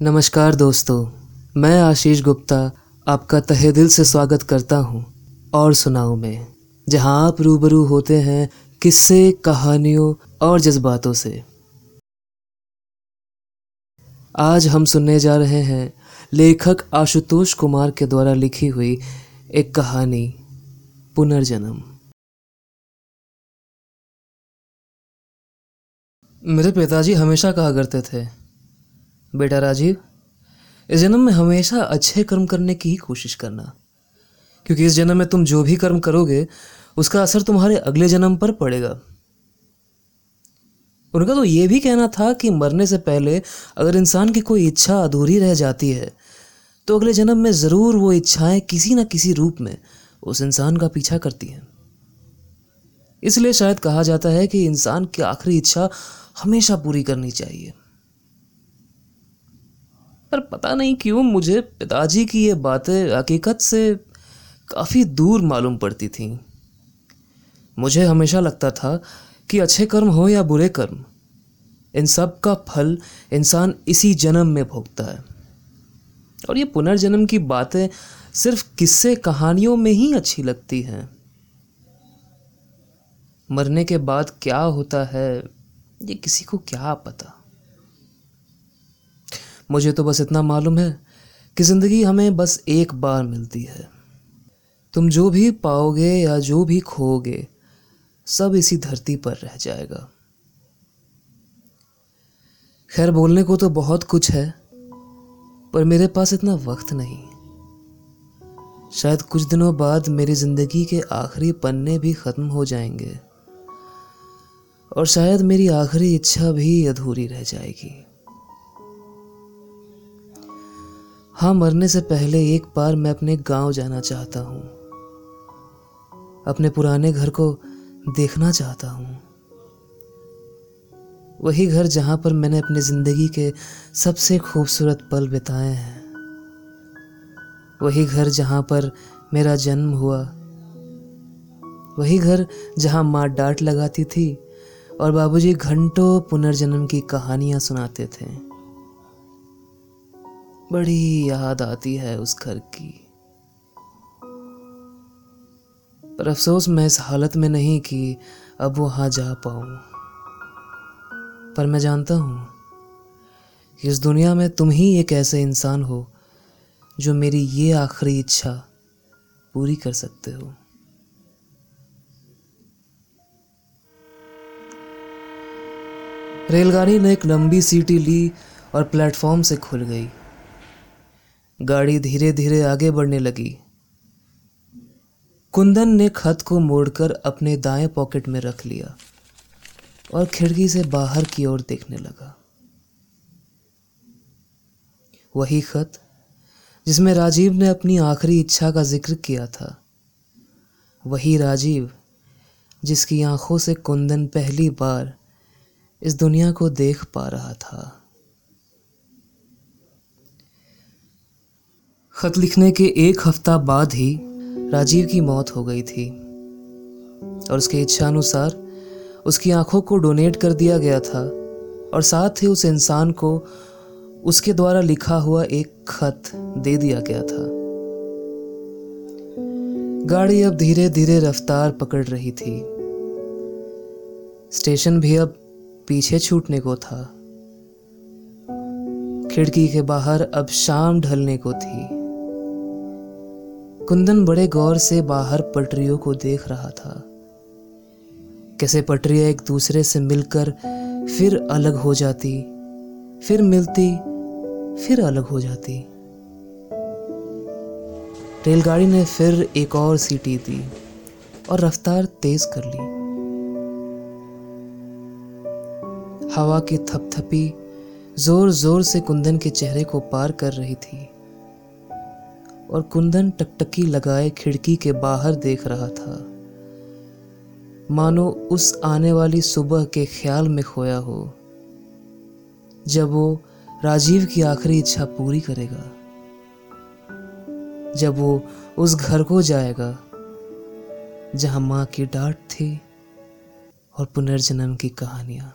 नमस्कार दोस्तों, मैं आशीष गुप्ता आपका तहे दिल से स्वागत करता हूँ। और सुनाऊं में, जहाँ आप रूबरू होते हैं किस्से, कहानियों और जज्बातों से। आज हम सुनने जा रहे हैं लेखक आशुतोष कुमार के द्वारा लिखी हुई एक कहानी, पुनर्जन्म। मेरे पिताजी हमेशा कहा करते थे बेटा राजीव, इस जन्म में हमेशा अच्छे कर्म करने की ही कोशिश करना। क्योंकि इस जन्म में तुम जो भी कर्म करोगे, उसका असर तुम्हारे अगले जन्म पर पड़ेगा। उनका तो ये भी कहना था कि मरने से पहले अगर इंसान की कोई इच्छा अधूरी रह जाती है तो अगले जन्म में ज़रूर वो इच्छाएँ किसी न किसी रूप में उस इंसान का पीछा करती हैं। इसलिए शायद कहा जाता है कि इंसान की आखिरी इच्छा हमेशा पूरी करनी चाहिए। पर पता नहीं क्यों मुझे पिताजी की ये बातें हकीकत से काफ़ी दूर मालूम पड़ती थीं। मुझे हमेशा लगता था कि अच्छे कर्म हो या बुरे कर्म, इन सब का फल इंसान इसी जन्म में भोगता है। और ये पुनर्जन्म की बातें सिर्फ़ किस्से कहानियों में ही अच्छी लगती हैं। मरने के बाद क्या होता है, ये किसी को क्या पता? मुझे तो बस इतना मालूम है कि ज़िंदगी हमें बस एक बार मिलती है। तुम जो भी पाओगे या जो भी खोगे सब इसी धरती पर रह जाएगा। खैर, बोलने को तो बहुत कुछ है, पर मेरे पास इतना वक्त नहीं। शायद कुछ दिनों बाद मेरी ज़िंदगी के आखिरी पन्ने भी ख़त्म हो जाएँगे, और शायद मेरी आखिरी इच्छा भी अधूरी रह जाएगी। हाँ मरने से पहले एक बार मैं अपने गाँव जाना चाहता हूँ। अपने पुराने घर को देखना चाहता हूँ। वही घर जहाँ पर मैंने अपनी ज़िंदगी के सबसे खूबसूरत पल बिताए हैं। वही घर जहाँ पर मेरा जन्म हुआ। वही घर जहाँ माँ डांट लगाती थी और बाबूजी घंटों पुनर्जन्म की कहानियाँ सुनाते थे। बड़ी याद आती है उस घर की। पर अफसोस मैं इस हालत में नहीं कि अब वहाँ जा पाऊँ। पर मैं जानता हूँ कि इस दुनिया में तुम ही एक ऐसे इंसान हो जो मेरी ये आखिरी इच्छा पूरी कर सकते हो। रेलगाड़ी ने एक लंबी सीटी ली और प्लेटफॉर्म से खुल गई। गाड़ी धीरे धीरे आगे बढ़ने लगी। कुंदन ने खत को मोड़कर अपने दाएँ पॉकेट में रख लिया और खिड़की से बाहर की ओर देखने लगा। वही खत, जिसमें राजीव ने अपनी आखिरी इच्छा का ज़िक्र किया था, वही राजीव, जिसकी आँखों से कुंदन पहली बार इस दुनिया को देख पा रहा था। खत लिखने के एक हफ़्ता बाद ही राजीव की मौत हो गई थी। और उसके इच्छा अनुसार उसकी आँखों को डोनेट कर दिया गया था और साथ ही उस इंसान को उसके द्वारा लिखा हुआ एक खत दे दिया गया था। गाड़ी अब धीरे धीरे रफ्तार पकड़ रही थी। स्टेशन भी अब पीछे छूटने को था। खिड़की के बाहर अब शाम ढलने को थी। कुंदन बड़े गौर से बाहर पटरियों को देख रहा था। कैसे पटरियाँ एक दूसरे से मिलकर फिर अलग हो जाती, फिर मिलती, फिर अलग हो जाती। रेलगाड़ी ने फिर एक और सीटी दी और रफ्तार तेज कर ली। हवा की थपथपी ज़ोर ज़ोर से कुंदन के चेहरे को पार कर रही थी। और कुंदन टकटकी लगाए खिड़की के बाहर देख रहा था। मानो उस आने वाली सुबह के ख्याल में खोया हो, जब वो राजीव की आखिरी इच्छा पूरी करेगा, जब वो उस घर को जाएगा, जहाँ माँ की डांट थी और पुनर्जन्म की कहानियाँ।